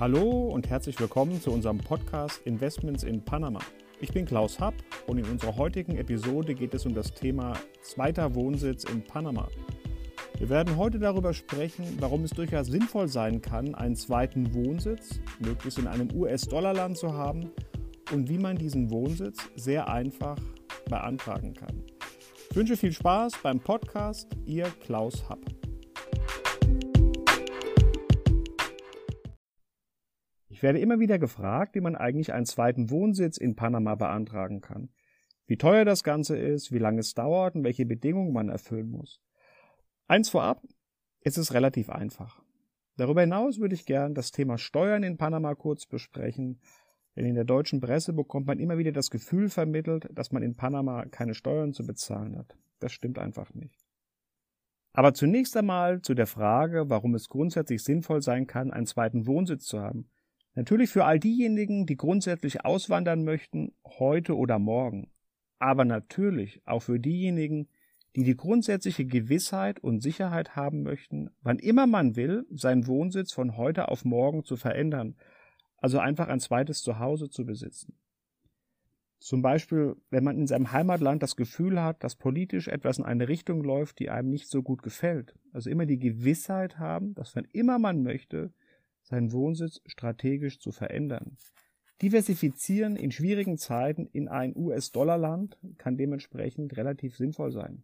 Hallo und herzlich willkommen zu unserem Podcast Investments in Panama. Ich bin Klaus Happ und in unserer heutigen Episode geht es um das Thema zweiter Wohnsitz in Panama. Wir werden heute darüber sprechen, warum es durchaus sinnvoll sein kann, einen zweiten Wohnsitz, möglichst in einem US-Dollar-Land zu haben und wie man diesen Wohnsitz sehr einfach beantragen kann. Ich wünsche viel Spaß beim Podcast, Ihr Klaus Happ. Ich werde immer wieder gefragt, wie man eigentlich einen zweiten Wohnsitz in Panama beantragen kann, wie teuer das Ganze ist, wie lange es dauert und welche Bedingungen man erfüllen muss. Eins vorab, es ist relativ einfach. Darüber hinaus würde ich gern das Thema Steuern in Panama kurz besprechen, denn in der deutschen Presse bekommt man immer wieder das Gefühl vermittelt, dass man in Panama keine Steuern zu bezahlen hat. Das stimmt einfach nicht. Aber zunächst einmal zu der Frage, warum es grundsätzlich sinnvoll sein kann, einen zweiten Wohnsitz zu haben. Natürlich für all diejenigen, die grundsätzlich auswandern möchten, heute oder morgen. Aber natürlich auch für diejenigen, die die grundsätzliche Gewissheit und Sicherheit haben möchten, wann immer man will, seinen Wohnsitz von heute auf morgen zu verändern, also einfach ein zweites Zuhause zu besitzen. Zum Beispiel, wenn man in seinem Heimatland das Gefühl hat, dass politisch etwas in eine Richtung läuft, die einem nicht so gut gefällt. Also immer die Gewissheit haben, dass wann immer man möchte, seinen Wohnsitz strategisch zu verändern. Diversifizieren in schwierigen Zeiten in ein US-Dollar-Land kann dementsprechend relativ sinnvoll sein.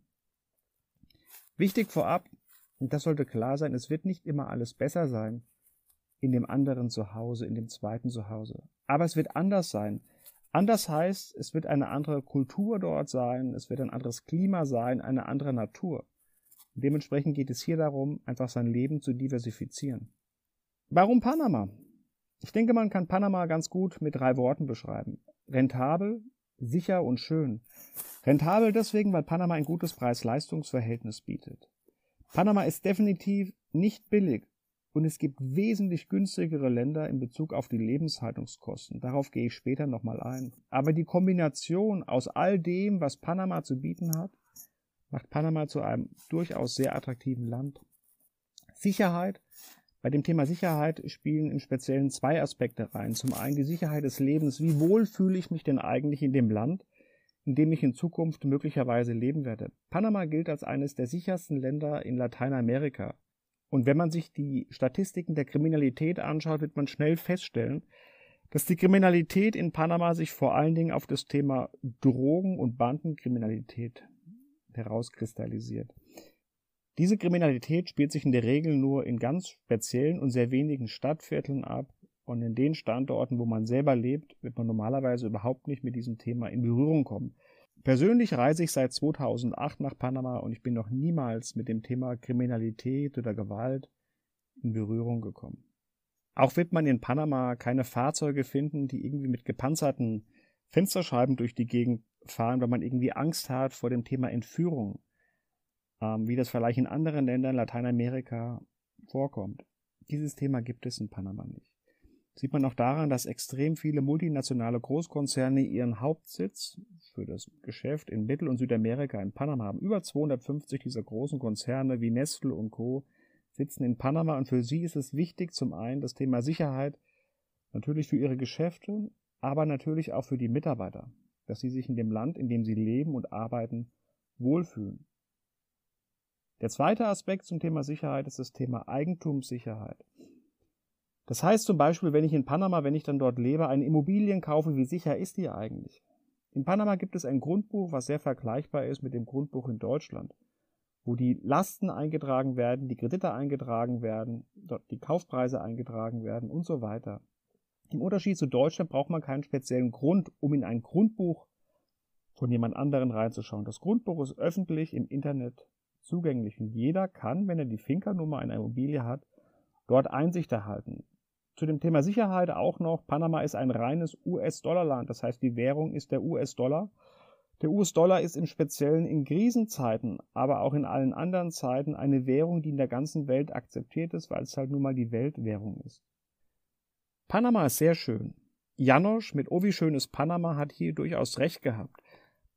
Wichtig vorab, und das sollte klar sein, es wird nicht immer alles besser sein in dem anderen Zuhause, in dem zweiten Zuhause. Aber es wird anders sein. Anders heißt, es wird eine andere Kultur dort sein, es wird ein anderes Klima sein, eine andere Natur. Dementsprechend geht es hier darum, einfach sein Leben zu diversifizieren. Warum Panama? Ich denke, man kann Panama ganz gut mit drei Worten beschreiben. Rentabel, sicher und schön. Rentabel deswegen, weil Panama ein gutes Preis-Leistungs-Verhältnis bietet. Panama ist definitiv nicht billig und es gibt wesentlich günstigere Länder in Bezug auf die Lebenshaltungskosten. Darauf gehe ich später nochmal ein. Aber die Kombination aus all dem, was Panama zu bieten hat, macht Panama zu einem durchaus sehr attraktiven Land. Sicherheit, bei dem Thema Sicherheit spielen im Speziellen zwei Aspekte rein. Zum einen die Sicherheit des Lebens. Wie wohl fühle ich mich denn eigentlich in dem Land, in dem ich in Zukunft möglicherweise leben werde? Panama gilt als eines der sichersten Länder in Lateinamerika. Und wenn man sich die Statistiken der Kriminalität anschaut, wird man schnell feststellen, dass die Kriminalität in Panama sich vor allen Dingen auf das Thema Drogen- und Bandenkriminalität herauskristallisiert. Diese Kriminalität spielt sich in der Regel nur in ganz speziellen und sehr wenigen Stadtvierteln ab und in den Standorten, wo man selber lebt, wird man normalerweise überhaupt nicht mit diesem Thema in Berührung kommen. Persönlich reise ich seit 2008 nach Panama und ich bin noch niemals mit dem Thema Kriminalität oder Gewalt in Berührung gekommen. Auch wird man in Panama keine Fahrzeuge finden, die irgendwie mit gepanzerten Fensterscheiben durch die Gegend fahren, weil man irgendwie Angst hat vor dem Thema Entführung ähm, wie das vielleicht in anderen Ländern Lateinamerika vorkommt. Dieses Thema gibt es in Panama nicht. Sieht man auch daran, dass extrem viele multinationale Großkonzerne ihren Hauptsitz für das Geschäft in Mittel- und Südamerika in Panama haben. Über 250 dieser großen Konzerne wie Nestle und Co. sitzen in Panama und für sie ist es wichtig, zum einen das Thema Sicherheit, natürlich für ihre Geschäfte, aber natürlich auch für die Mitarbeiter, dass sie sich in dem Land, in dem sie leben und arbeiten, wohlfühlen. Der zweite Aspekt zum Thema Sicherheit ist das Thema Eigentumssicherheit. Das heißt zum Beispiel, wenn ich in Panama, wenn ich dann dort lebe, eine Immobilien kaufe, wie sicher ist die eigentlich? In Panama gibt es ein Grundbuch, was sehr vergleichbar ist mit dem Grundbuch in Deutschland, wo die Lasten eingetragen werden, die Kredite eingetragen werden, dort die Kaufpreise eingetragen werden und so weiter. Im Unterschied zu Deutschland braucht man keinen speziellen Grund, um in ein Grundbuch von jemand anderen reinzuschauen. Das Grundbuch ist öffentlich im Internet zugänglich und jeder kann, wenn er die Finkernummer einer Immobilie hat, dort Einsicht erhalten. Zu dem Thema Sicherheit auch noch, Panama ist ein reines US-Dollar-Land, das heißt die Währung ist der US-Dollar. Der US-Dollar ist im Speziellen in Krisenzeiten, aber auch in allen anderen Zeiten eine Währung, die in der ganzen Welt akzeptiert ist, weil es halt nun mal die Weltwährung ist. Panama ist sehr schön. Janosch mit Oh wie schön ist Panama hat hier durchaus recht gehabt.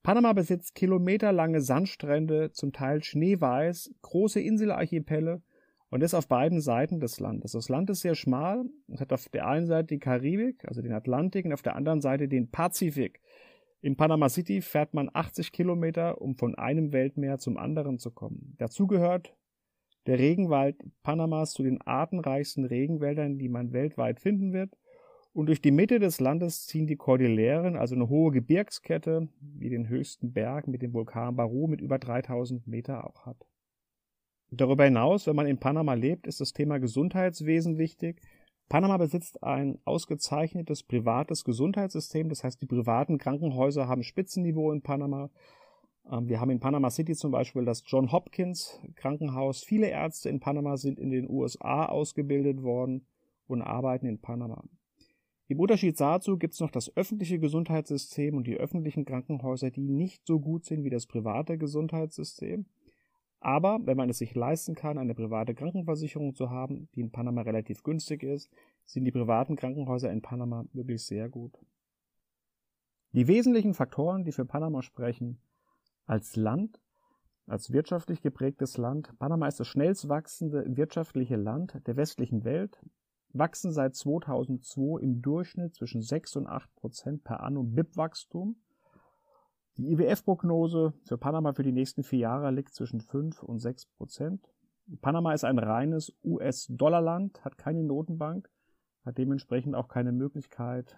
Panama besitzt kilometerlange Sandstrände, zum Teil schneeweiß, große Inselarchipelle Und das auf beiden Seiten des Landes. Das Land ist sehr schmal. Es hat auf der einen Seite die Karibik, also den Atlantik, und auf der anderen Seite den Pazifik. In Panama City fährt man 80 Kilometer, um von einem Weltmeer zum anderen zu kommen. Dazu gehört der Regenwald Panamas zu den artenreichsten Regenwäldern, die man weltweit finden wird. Und durch die Mitte des Landes ziehen die Kordilleren, also eine hohe Gebirgskette, wie den höchsten Berg mit dem Vulkan Baru mit über 3000 Meter auch hat. Darüber hinaus, wenn man in Panama lebt, ist das Thema Gesundheitswesen wichtig. Panama besitzt ein ausgezeichnetes privates Gesundheitssystem, das heißt, die privaten Krankenhäuser haben Spitzenniveau in Panama. Ähm, wir haben in Panama City zum Beispiel das John Hopkins Krankenhaus. Viele Ärzte in Panama sind in den USA ausgebildet worden und arbeiten in Panama. Im Unterschied dazu gibt es noch das öffentliche Gesundheitssystem und die öffentlichen Krankenhäuser, die nicht so gut sind wie das private Gesundheitssystem. Aber wenn man es sich leisten kann, eine private Krankenversicherung zu haben, die in Panama relativ günstig ist, sind die privaten Krankenhäuser in Panama wirklich sehr gut. Die wesentlichen Faktoren, die für Panama sprechen, als Land, als wirtschaftlich geprägtes Land, Panama ist das schnellst wachsende wirtschaftliche Land der westlichen Welt, wachsen seit 2002 im Durchschnitt zwischen 6 und 8 Prozent per annum BIP-Wachstum die IWF-Prognose für Panama für die nächsten vier Jahre liegt zwischen 5 und 6 Prozent. Panama ist ein reines US-Dollar-Land, hat keine Notenbank, hat dementsprechend auch keine Möglichkeit,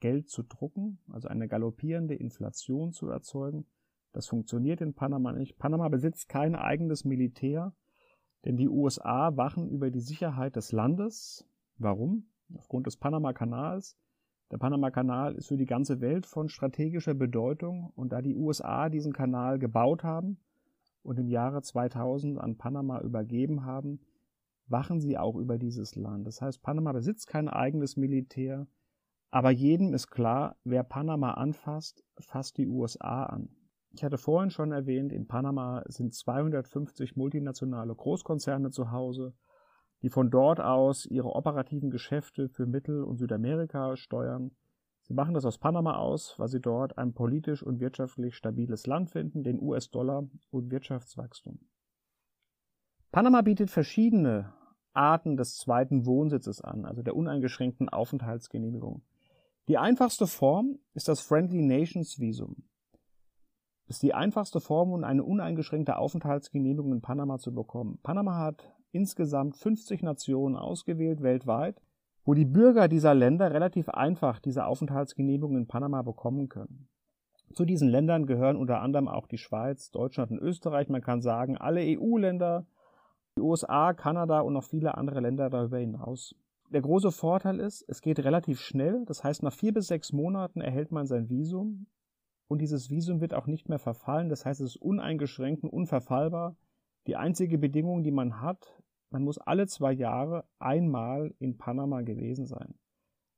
Geld zu drucken, also eine galoppierende Inflation zu erzeugen. Das funktioniert in Panama nicht. Panama besitzt kein eigenes Militär, denn die USA wachen über die Sicherheit des Landes. Warum? Aufgrund des Panama-Kanals der Panama-Kanal ist für die ganze Welt von strategischer Bedeutung und da die USA diesen Kanal gebaut haben und im Jahre 2000 an Panama übergeben haben, wachen sie auch über dieses Land. Das heißt, Panama besitzt kein eigenes Militär, aber jedem ist klar, wer Panama anfasst, fasst die USA an. Ich hatte vorhin schon erwähnt, in Panama sind 250 multinationale Großkonzerne zu Hause, die von dort aus ihre operativen Geschäfte für Mittel- und Südamerika steuern. Sie machen das aus Panama aus, weil sie dort ein politisch und wirtschaftlich stabiles Land finden, den US-Dollar und Wirtschaftswachstum. Panama bietet verschiedene Arten des zweiten Wohnsitzes an, also der uneingeschränkten Aufenthaltsgenehmigung. Die einfachste Form ist das Friendly Nations Visum. Ist die einfachste Form, um eine uneingeschränkte Aufenthaltsgenehmigung in Panama zu bekommen. Panama hat insgesamt 50 Nationen ausgewählt weltweit, wo die Bürger dieser Länder relativ einfach diese Aufenthaltsgenehmigung in Panama bekommen können. Zu diesen Ländern gehören unter anderem auch die Schweiz, Deutschland und Österreich. Man kann sagen, alle EU-Länder, die USA, Kanada und noch viele andere Länder darüber hinaus. Der große Vorteil ist, es geht relativ schnell. Das heißt, nach vier bis sechs Monaten erhält man sein Visum. Und dieses Visum wird auch nicht mehr verfallen. Das heißt, es ist uneingeschränkt und unverfallbar. Die einzige Bedingung, die man hat, man muss alle zwei Jahre einmal in Panama gewesen sein.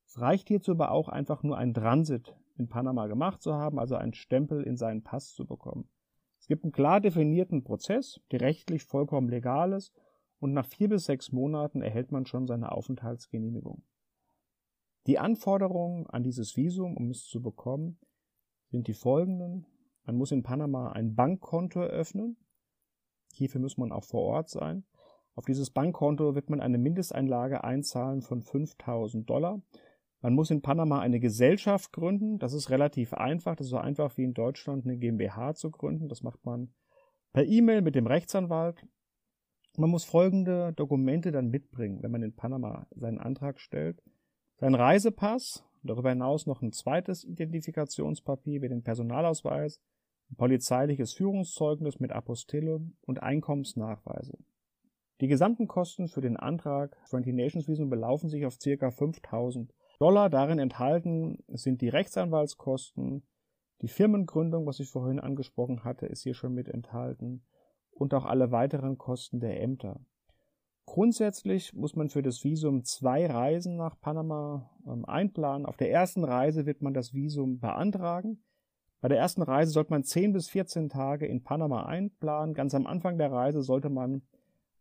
Es reicht hierzu aber auch einfach nur ein Transit in Panama gemacht zu haben, also einen Stempel in seinen Pass zu bekommen. Es gibt einen klar definierten Prozess, der rechtlich vollkommen legal ist, und nach vier bis sechs Monaten erhält man schon seine Aufenthaltsgenehmigung. Die Anforderungen an dieses Visum, um es zu bekommen, sind die folgenden. Man muss in Panama ein Bankkonto eröffnen. Hierfür muss man auch vor Ort sein. Auf dieses Bankkonto wird man eine Mindesteinlage einzahlen von 5000 Dollar. Man muss in Panama eine Gesellschaft gründen. Das ist relativ einfach. Das ist so einfach wie in Deutschland eine GmbH zu gründen. Das macht man per E-Mail mit dem Rechtsanwalt. Man muss folgende Dokumente dann mitbringen, wenn man in Panama seinen Antrag stellt. Sein Reisepass, darüber hinaus noch ein zweites Identifikationspapier wie den Personalausweis, ein polizeiliches Führungszeugnis mit Apostille und Einkommensnachweise. Die gesamten Kosten für den Antrag Friendly Nations Visum belaufen sich auf ca. 5000 Dollar. Darin enthalten sind die Rechtsanwaltskosten, die Firmengründung, was ich vorhin angesprochen hatte, ist hier schon mit enthalten und auch alle weiteren Kosten der Ämter. Grundsätzlich muss man für das Visum zwei Reisen nach Panama ähm, einplanen. Auf der ersten Reise wird man das Visum beantragen. Bei der ersten Reise sollte man 10 bis 14 Tage in Panama einplanen. Ganz am Anfang der Reise sollte man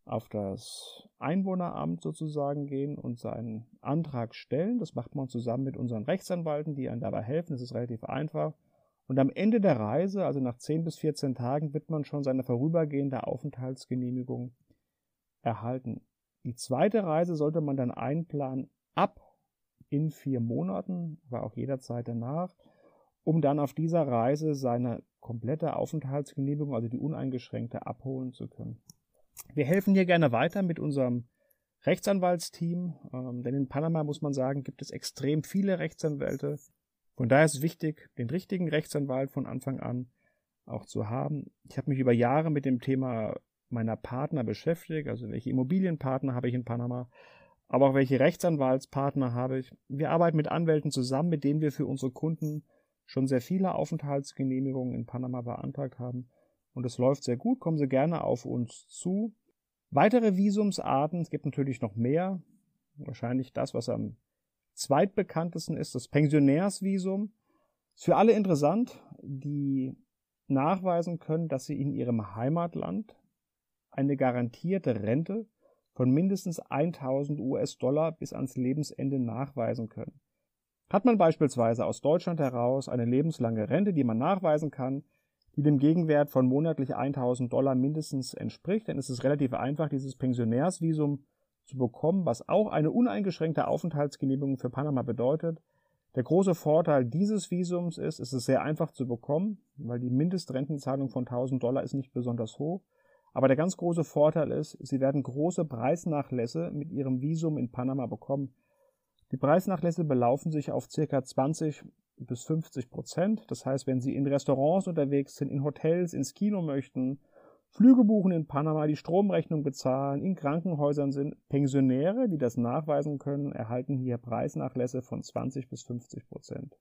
auf das Einwohneramt sozusagen gehen und seinen Antrag stellen. Das macht man zusammen mit unseren Rechtsanwalten, die einem dabei helfen. Das ist relativ einfach. Und am Ende der Reise, also nach 10 bis 14 Tagen, wird man schon seine vorübergehende Aufenthaltsgenehmigung erhalten. Die zweite Reise sollte man dann einplanen ab in vier Monaten, aber auch jederzeit danach, um dann auf dieser Reise seine komplette Aufenthaltsgenehmigung, also die uneingeschränkte, abholen zu können. Wir helfen hier gerne weiter mit unserem Rechtsanwaltsteam, ähm, denn in Panama muss man sagen, gibt es extrem viele Rechtsanwälte. Von daher ist es wichtig, den richtigen Rechtsanwalt von Anfang an auch zu haben. Ich habe mich über Jahre mit dem Thema meiner Partner beschäftigt, also welche Immobilienpartner habe ich in Panama, aber auch welche Rechtsanwaltspartner habe ich. Wir arbeiten mit Anwälten zusammen, mit denen wir für unsere Kunden schon sehr viele Aufenthaltsgenehmigungen in Panama beantragt haben. Und es läuft sehr gut. Kommen Sie gerne auf uns zu. Weitere Visumsarten, es gibt natürlich noch mehr. Wahrscheinlich das, was am zweitbekanntesten ist, das Pensionärsvisum. Ist für alle interessant, die nachweisen können, dass sie in ihrem Heimatland eine garantierte Rente von mindestens 1000 US-Dollar bis ans Lebensende nachweisen können. Hat man beispielsweise aus Deutschland heraus eine lebenslange Rente, die man nachweisen kann, die dem Gegenwert von monatlich 1000 Dollar mindestens entspricht, dann ist es relativ einfach, dieses Pensionärsvisum zu bekommen, was auch eine uneingeschränkte Aufenthaltsgenehmigung für Panama bedeutet. Der große Vorteil dieses Visums ist, es ist sehr einfach zu bekommen, weil die Mindestrentenzahlung von 1000 Dollar ist nicht besonders hoch. Aber der ganz große Vorteil ist, Sie werden große Preisnachlässe mit Ihrem Visum in Panama bekommen. Die Preisnachlässe belaufen sich auf circa 20 bis 50 Prozent. Das heißt, wenn Sie in Restaurants unterwegs sind, in Hotels, ins Kino möchten, Flüge buchen in Panama, die Stromrechnung bezahlen, in Krankenhäusern sind, Pensionäre, die das nachweisen können, erhalten hier Preisnachlässe von 20 bis 50 Prozent.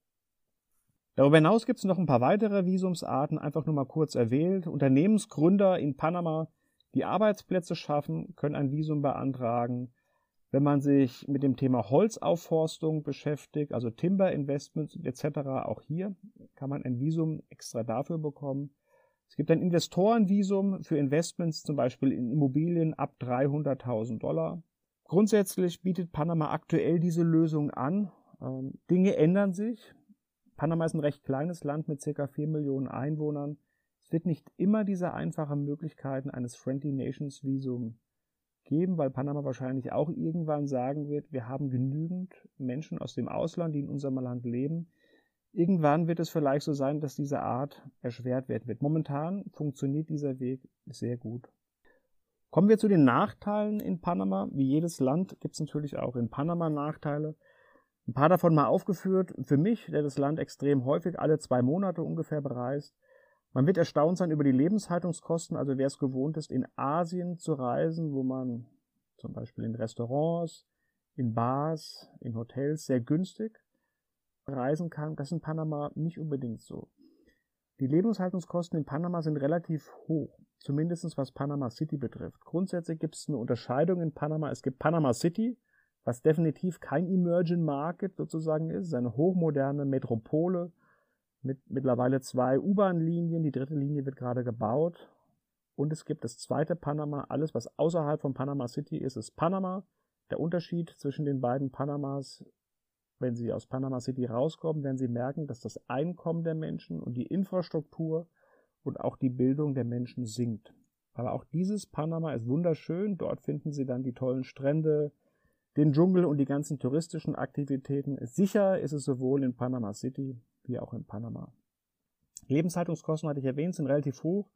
Darüber hinaus gibt es noch ein paar weitere Visumsarten, einfach nur mal kurz erwählt. Unternehmensgründer in Panama, die Arbeitsplätze schaffen, können ein Visum beantragen. Wenn man sich mit dem Thema Holzaufforstung beschäftigt, also Timber Investments etc., auch hier kann man ein Visum extra dafür bekommen. Es gibt ein Investorenvisum für Investments, zum Beispiel in Immobilien ab 300.000 Dollar. Grundsätzlich bietet Panama aktuell diese Lösung an. Ähm, Dinge ändern sich. Panama ist ein recht kleines Land mit ca. 4 Millionen Einwohnern. Es wird nicht immer diese einfachen Möglichkeiten eines Friendly Nations Visum geben, weil Panama wahrscheinlich auch irgendwann sagen wird, wir haben genügend Menschen aus dem Ausland, die in unserem Land leben. Irgendwann wird es vielleicht so sein, dass diese Art erschwert werden wird. Momentan funktioniert dieser Weg sehr gut. Kommen wir zu den Nachteilen in Panama. Wie jedes Land gibt es natürlich auch in Panama Nachteile. Ein paar davon mal aufgeführt. Für mich, der das Land extrem häufig alle zwei Monate ungefähr bereist. Man wird erstaunt sein über die Lebenshaltungskosten. Also wer es gewohnt ist, in Asien zu reisen, wo man zum Beispiel in Restaurants, in Bars, in Hotels sehr günstig reisen kann, das ist in Panama nicht unbedingt so. Die Lebenshaltungskosten in Panama sind relativ hoch, zumindest was Panama City betrifft. Grundsätzlich gibt es eine Unterscheidung in Panama. Es gibt Panama City, was definitiv kein Emerging Market sozusagen ist, eine hochmoderne Metropole mit mittlerweile zwei U-Bahn-Linien. Die dritte Linie wird gerade gebaut. Und es gibt das zweite Panama. Alles, was außerhalb von Panama City ist, ist Panama. Der Unterschied zwischen den beiden Panamas, wenn Sie aus Panama City rauskommen, werden Sie merken, dass das Einkommen der Menschen und die Infrastruktur und auch die Bildung der Menschen sinkt. Aber auch dieses Panama ist wunderschön. Dort finden Sie dann die tollen Strände, den Dschungel und die ganzen touristischen Aktivitäten. Sicher ist es sowohl in Panama City wie auch in Panama. Lebenshaltungskosten hatte ich erwähnt, sind relativ hoch.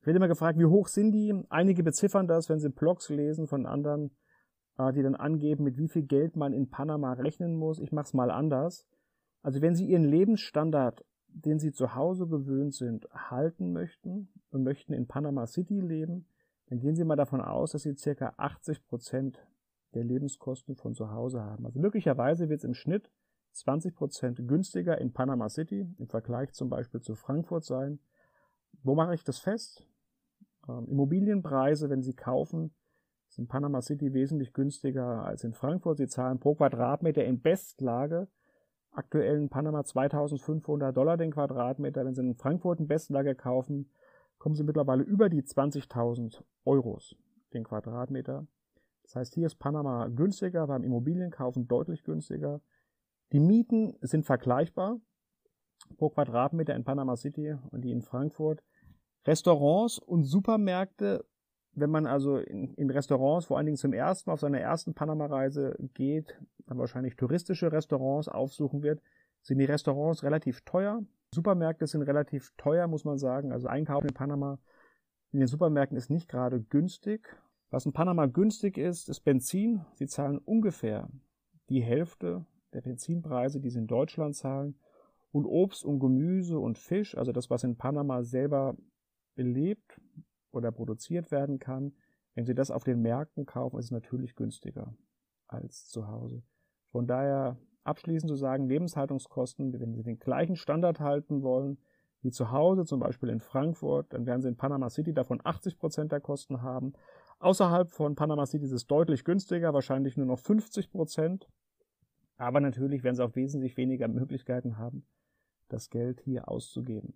Ich werde immer gefragt, wie hoch sind die? Einige beziffern das, wenn sie Blogs lesen von anderen, äh, die dann angeben, mit wie viel Geld man in Panama rechnen muss. Ich mache es mal anders. Also wenn Sie Ihren Lebensstandard, den Sie zu Hause gewöhnt sind, halten möchten und möchten in Panama City leben, dann gehen Sie mal davon aus, dass Sie circa 80 Prozent der Lebenskosten von zu Hause haben. Also möglicherweise wird es im Schnitt 20 Prozent günstiger in Panama City im Vergleich zum Beispiel zu Frankfurt sein. Wo mache ich das fest? Ähm, Immobilienpreise, wenn Sie kaufen, sind in Panama City wesentlich günstiger als in Frankfurt. Sie zahlen pro Quadratmeter in Bestlage aktuell in Panama 2500 Dollar den Quadratmeter. Wenn Sie in Frankfurt in Bestlage kaufen, kommen Sie mittlerweile über die 20.000 Euros den Quadratmeter. Das heißt, hier ist Panama günstiger, beim Immobilienkaufen deutlich günstiger. Die Mieten sind vergleichbar pro Quadratmeter in Panama City und die in Frankfurt. Restaurants und Supermärkte wenn man also in, in, Restaurants vor allen Dingen zum ersten Mal auf seiner ersten Panama-Reise geht, dann wahrscheinlich touristische Restaurants aufsuchen wird, sind die Restaurants relativ teuer. Supermärkte sind relativ teuer, muss man sagen. Also Einkaufen in Panama in den Supermärkten ist nicht gerade günstig. Was in Panama günstig ist, ist Benzin. Sie zahlen ungefähr die Hälfte der Benzinpreise, die sie in Deutschland zahlen. Und Obst und Gemüse und Fisch, also das, was in Panama selber belebt oder produziert werden kann, wenn Sie das auf den Märkten kaufen, ist es natürlich günstiger als zu Hause. Von daher abschließend zu sagen, Lebenshaltungskosten, wenn Sie den gleichen Standard halten wollen wie zu Hause, zum Beispiel in Frankfurt, dann werden Sie in Panama City davon 80 Prozent der Kosten haben. Außerhalb von Panama City ist es deutlich günstiger, wahrscheinlich nur noch 50 Prozent. Aber natürlich werden Sie auch wesentlich weniger Möglichkeiten haben, das Geld hier auszugeben.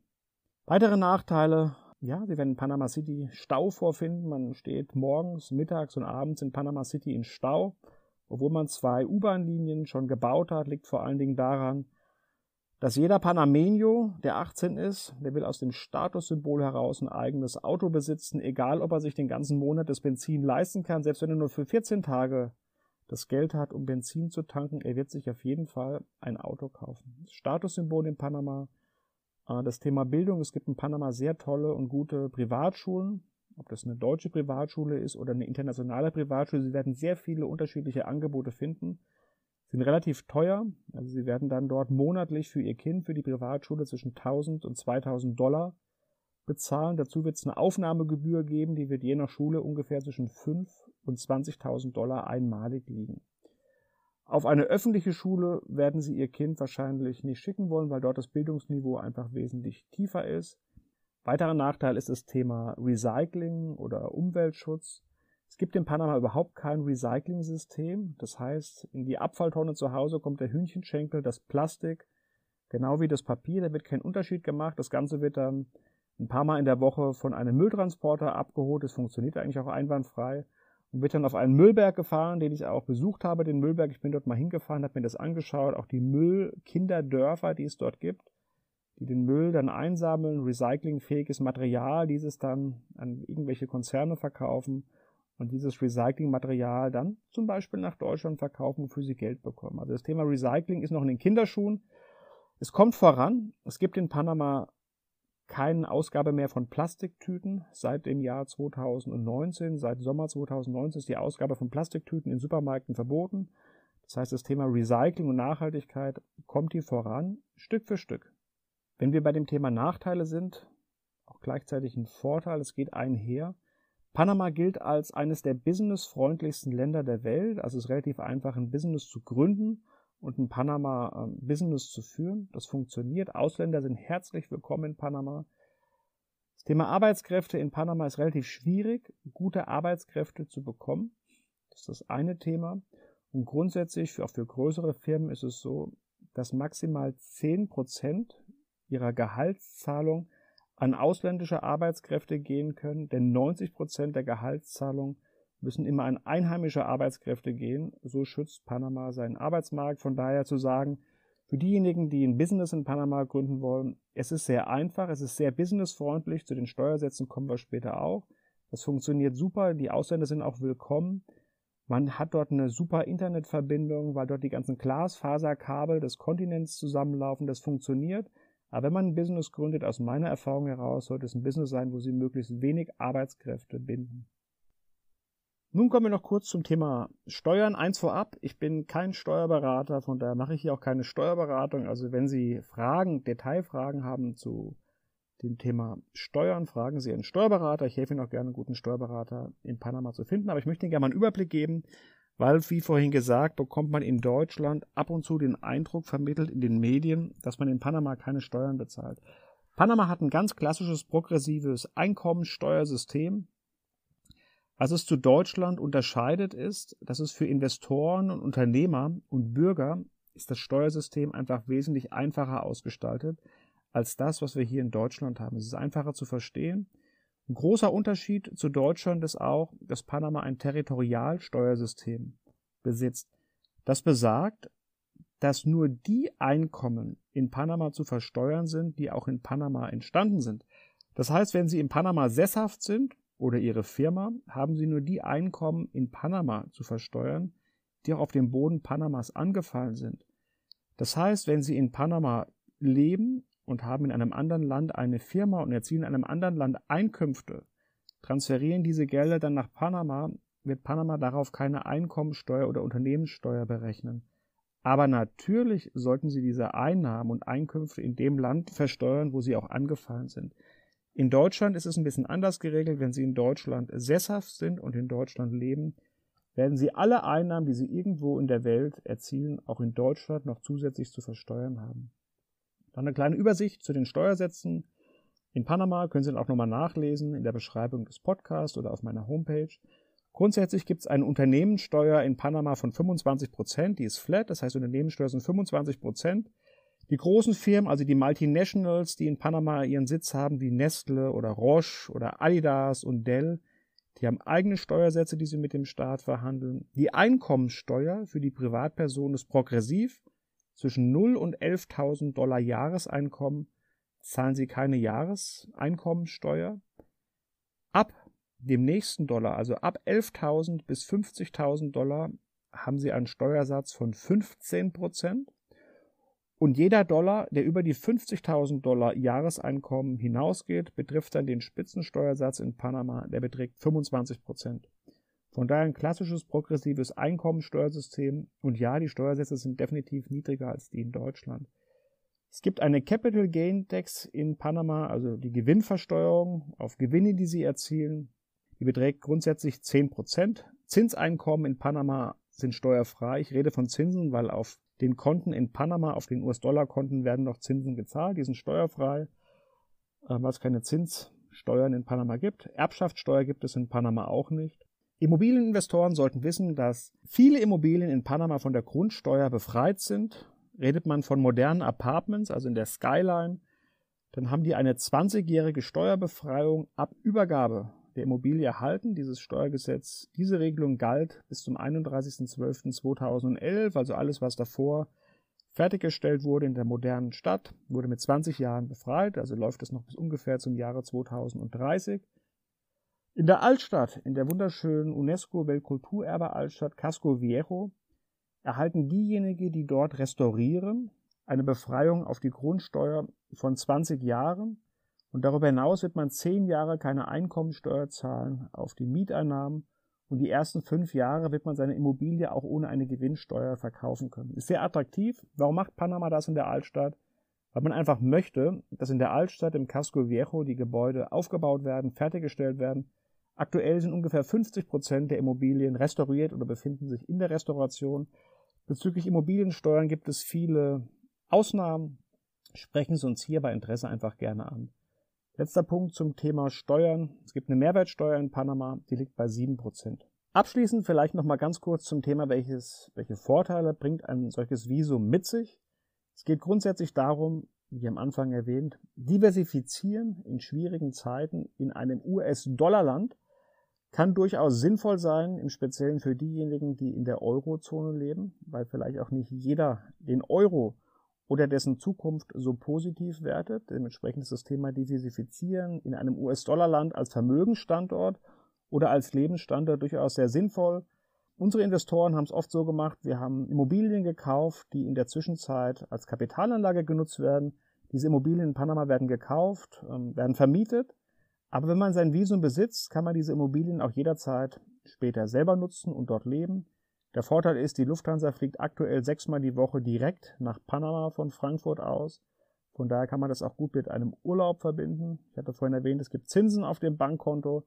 Weitere Nachteile, ja, Sie werden in Panama City Stau vorfinden. Man steht morgens, mittags und abends in Panama City in Stau. Obwohl man zwei U-Bahn-Linien schon gebaut hat, liegt vor allen Dingen daran, dass jeder Panameño, der 18 ist, der will aus dem Statussymbol heraus ein eigenes Auto besitzen, egal ob er sich den ganzen Monat das Benzin leisten kann, selbst wenn er nur für 14 Tage das Geld hat, um Benzin zu tanken, er wird sich auf jeden Fall ein Auto kaufen. Das Statussymbol in Panama, äh, das Thema Bildung, es gibt in Panama sehr tolle und gute Privatschulen, ob das eine deutsche Privatschule ist oder eine internationale Privatschule, Sie werden sehr viele unterschiedliche Angebote finden, sind relativ teuer, also Sie werden dann dort monatlich für Ihr Kind, für die Privatschule zwischen 1000 und 2000 Dollar bezahlen. Dazu wird es eine Aufnahmegebühr geben, die wird je nach Schule ungefähr zwischen 5 und 20.000 Dollar einmalig liegen. Auf eine öffentliche Schule werden Sie Ihr Kind wahrscheinlich nicht schicken wollen, weil dort das Bildungsniveau einfach wesentlich tiefer ist. Weiterer Nachteil ist das Thema Recycling oder Umweltschutz. Es gibt in Panama überhaupt kein Recycling-System. Das heißt, in die Abfalltonne zu Hause kommt der Hühnchenschenkel, das Plastik, genau wie das Papier. Da wird kein Unterschied gemacht. Das Ganze wird dann ein paar Mal in der Woche von einem Mülltransporter abgeholt. Das funktioniert eigentlich auch einwandfrei. Und wird dann auf einen Müllberg gefahren, den ich auch besucht habe, den Müllberg. Ich bin dort mal hingefahren, habe mir das angeschaut. Auch die Müllkinderdörfer, die es dort gibt die den Müll dann einsammeln, recyclingfähiges Material, dieses dann an irgendwelche Konzerne verkaufen und dieses Recyclingmaterial dann zum Beispiel nach Deutschland verkaufen, wofür sie Geld bekommen. Also das Thema Recycling ist noch in den Kinderschuhen. Es kommt voran. Es gibt in Panama keine Ausgabe mehr von Plastiktüten seit dem Jahr 2019. Seit Sommer 2019 ist die Ausgabe von Plastiktüten in Supermärkten verboten. Das heißt, das Thema Recycling und Nachhaltigkeit kommt hier voran, Stück für Stück. Wenn wir bei dem Thema Nachteile sind, auch gleichzeitig ein Vorteil, es geht einher. Panama gilt als eines der businessfreundlichsten Länder der Welt, also es ist relativ einfach, ein Business zu gründen und ein Panama äh, Business zu führen. Das funktioniert. Ausländer sind herzlich willkommen in Panama. Das Thema Arbeitskräfte in Panama ist relativ schwierig, gute Arbeitskräfte zu bekommen. Das ist das eine Thema. Und grundsätzlich, auch für größere Firmen ist es so, dass maximal 10 Prozent ihrer Gehaltszahlung an ausländische Arbeitskräfte gehen können, denn 90 Prozent der Gehaltszahlung müssen immer an einheimische Arbeitskräfte gehen. So schützt Panama seinen Arbeitsmarkt. Von daher zu sagen, für diejenigen, die ein Business in Panama gründen wollen, es ist sehr einfach, es ist sehr businessfreundlich. Zu den Steuersätzen kommen wir später auch. Das funktioniert super. Die Ausländer sind auch willkommen. Man hat dort eine super Internetverbindung, weil dort die ganzen Glasfaserkabel des Kontinents zusammenlaufen. Das funktioniert. Aber wenn man ein Business gründet, aus meiner Erfahrung heraus, sollte es ein Business sein, wo Sie möglichst wenig Arbeitskräfte binden. Nun kommen wir noch kurz zum Thema Steuern. Eins vorab, ich bin kein Steuerberater, von daher mache ich hier auch keine Steuerberatung. Also wenn Sie Fragen, Detailfragen haben zu dem Thema Steuern, fragen Sie einen Steuerberater. Ich helfe Ihnen auch gerne, einen guten Steuerberater in Panama zu finden. Aber ich möchte Ihnen gerne mal einen Überblick geben, weil, wie vorhin gesagt, bekommt man in Deutschland ab und zu den Eindruck vermittelt in den Medien, dass man in Panama keine Steuern bezahlt. Panama hat ein ganz klassisches progressives Einkommensteuersystem. Was es zu Deutschland unterscheidet ist, dass es für Investoren und Unternehmer und Bürger ist das Steuersystem einfach wesentlich einfacher ausgestaltet als das, was wir hier in Deutschland haben. Es ist einfacher zu verstehen ein großer Unterschied zu Deutschland ist auch, dass Panama ein Territorialsteuersystem besitzt. Das besagt, dass nur die Einkommen in Panama zu versteuern sind, die auch in Panama entstanden sind. Das heißt, wenn Sie in Panama sesshaft sind oder Ihre Firma haben Sie nur die Einkommen in Panama zu versteuern, die auch auf dem Boden Panamas angefallen sind. Das heißt, wenn Sie in Panama leben und haben in einem anderen Land eine Firma und erzielen in einem anderen Land Einkünfte, transferieren diese Gelder dann nach Panama, wird Panama darauf keine Einkommensteuer oder Unternehmenssteuer berechnen. Aber natürlich sollten Sie diese Einnahmen und Einkünfte in dem Land versteuern, wo sie auch angefallen sind. In Deutschland ist es ein bisschen anders geregelt. Wenn Sie in Deutschland sesshaft sind und in Deutschland leben, werden Sie alle Einnahmen, die Sie irgendwo in der Welt erzielen, auch in Deutschland noch zusätzlich zu versteuern haben. Dann eine kleine Übersicht zu den Steuersätzen. In Panama können Sie dann auch nochmal nachlesen in der Beschreibung des Podcasts oder auf meiner Homepage. Grundsätzlich gibt es eine Unternehmenssteuer in Panama von 25 Prozent, die ist flat, das heißt Unternehmenssteuer sind 25 Prozent. Die großen Firmen, also die Multinationals, die in Panama ihren Sitz haben, wie Nestle oder Roche oder Adidas und Dell, die haben eigene Steuersätze, die sie mit dem Staat verhandeln. Die Einkommensteuer für die Privatperson ist progressiv. Zwischen 0 und 11.000 Dollar Jahreseinkommen zahlen sie keine Jahreseinkommensteuer. Ab dem nächsten Dollar, also ab 11.000 bis 50.000 Dollar, haben sie einen Steuersatz von 15 Prozent. Und jeder Dollar, der über die 50.000 Dollar Jahreseinkommen hinausgeht, betrifft dann den Spitzensteuersatz in Panama, der beträgt 25 Prozent. Von daher ein klassisches progressives Einkommensteuersystem. Und ja, die Steuersätze sind definitiv niedriger als die in Deutschland. Es gibt eine Capital Gain Tax in Panama, also die Gewinnversteuerung auf Gewinne, die sie erzielen. Die beträgt grundsätzlich 10 Prozent. Zinseinkommen in Panama sind steuerfrei. Ich rede von Zinsen, weil auf den Konten in Panama, auf den US-Dollar-Konten werden noch Zinsen gezahlt. Die sind steuerfrei, äh, weil es keine Zinssteuern in Panama gibt. Erbschaftssteuer gibt es in Panama auch nicht. Immobilieninvestoren sollten wissen, dass viele Immobilien in Panama von der Grundsteuer befreit sind. Redet man von modernen Apartments, also in der Skyline, dann haben die eine 20-jährige Steuerbefreiung ab Übergabe der Immobilie erhalten. Dieses Steuergesetz, diese Regelung galt bis zum 31.12.2011, also alles, was davor fertiggestellt wurde in der modernen Stadt, wurde mit 20 Jahren befreit, also läuft es noch bis ungefähr zum Jahre 2030. In der Altstadt, in der wunderschönen UNESCO-Weltkulturerbe Altstadt Casco Viejo, erhalten diejenigen, die dort restaurieren, eine Befreiung auf die Grundsteuer von 20 Jahren und darüber hinaus wird man zehn Jahre keine Einkommensteuer zahlen auf die Mieteinnahmen und die ersten fünf Jahre wird man seine Immobilie auch ohne eine Gewinnsteuer verkaufen können. Ist sehr attraktiv. Warum macht Panama das in der Altstadt? Weil man einfach möchte, dass in der Altstadt im Casco Viejo die Gebäude aufgebaut werden, fertiggestellt werden. Aktuell sind ungefähr 50 Prozent der Immobilien restauriert oder befinden sich in der Restauration. Bezüglich Immobiliensteuern gibt es viele Ausnahmen. Sprechen Sie uns hier bei Interesse einfach gerne an. Letzter Punkt zum Thema Steuern. Es gibt eine Mehrwertsteuer in Panama, die liegt bei 7%. Abschließend vielleicht noch mal ganz kurz zum Thema, welches, welche Vorteile bringt ein solches Visum mit sich. Es geht grundsätzlich darum, wie am Anfang erwähnt, diversifizieren in schwierigen Zeiten in einem US-Dollar-Land kann durchaus sinnvoll sein, im Speziellen für diejenigen, die in der Eurozone leben, weil vielleicht auch nicht jeder den Euro oder dessen Zukunft so positiv wertet. Dementsprechend ist das Thema Diversifizieren in einem US-Dollar-Land als Vermögensstandort oder als Lebensstandort durchaus sehr sinnvoll. Unsere Investoren haben es oft so gemacht, wir haben Immobilien gekauft, die in der Zwischenzeit als Kapitalanlage genutzt werden. Diese Immobilien in Panama werden gekauft, ähm, werden vermietet. Aber wenn man sein Visum besitzt, kann man diese Immobilien auch jederzeit später selber nutzen und dort leben. Der Vorteil ist, die Lufthansa fliegt aktuell sechsmal die Woche direkt nach Panama von Frankfurt aus. Von daher kann man das auch gut mit einem Urlaub verbinden. Ich hatte vorhin erwähnt, es gibt Zinsen auf dem Bankkonto.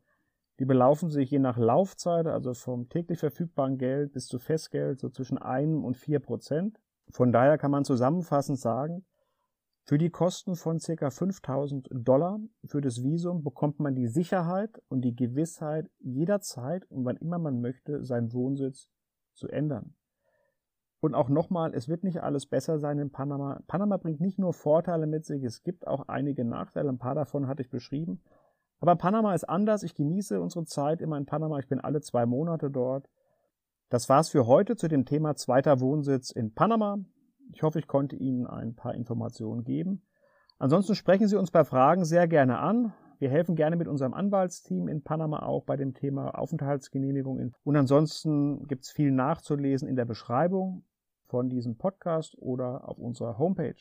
Die belaufen sich je nach Laufzeit, also vom täglich verfügbaren Geld bis zu Festgeld, so zwischen einem und vier Prozent. Von daher kann man zusammenfassend sagen, für die Kosten von ca. 5000 Dollar für das Visum bekommt man die Sicherheit und die Gewissheit, jederzeit und wann immer man möchte, seinen Wohnsitz zu ändern. Und auch nochmal, es wird nicht alles besser sein in Panama. Panama bringt nicht nur Vorteile mit sich, es gibt auch einige Nachteile. Ein paar davon hatte ich beschrieben. Aber Panama ist anders. Ich genieße unsere Zeit immer in Panama. Ich bin alle zwei Monate dort. Das war's für heute zu dem Thema zweiter Wohnsitz in Panama. Ich hoffe, ich konnte Ihnen ein paar Informationen geben. Ansonsten sprechen Sie uns bei Fragen sehr gerne an. wir helfen gerne mit unserem Anwaltsteam in Panama auch bei dem Thema Aufenthaltsgenehmigung. Und ansonsten gibt es viel nachzulesen in der Beschreibung von diesem Podcast oder auf unserer Homepage.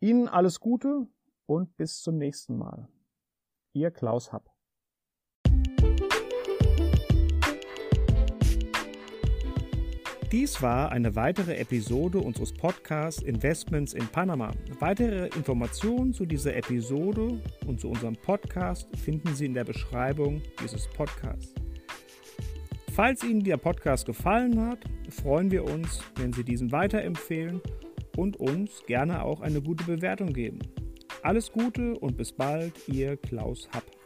Ihnen alles Gute und bis zum nächsten Mal. Ihr Klaus Happ. Dies war eine weitere Episode unseres Podcasts Investments in Panama. Weitere Informationen zu dieser Episode und zu unserem Podcast finden Sie in der Beschreibung dieses Podcasts. Falls Ihnen der Podcast gefallen hat, freuen wir uns, wenn Sie diesen weiterempfehlen und uns gerne auch eine gute Bewertung geben. Alles Gute und bis bald, Ihr Klaus Happ.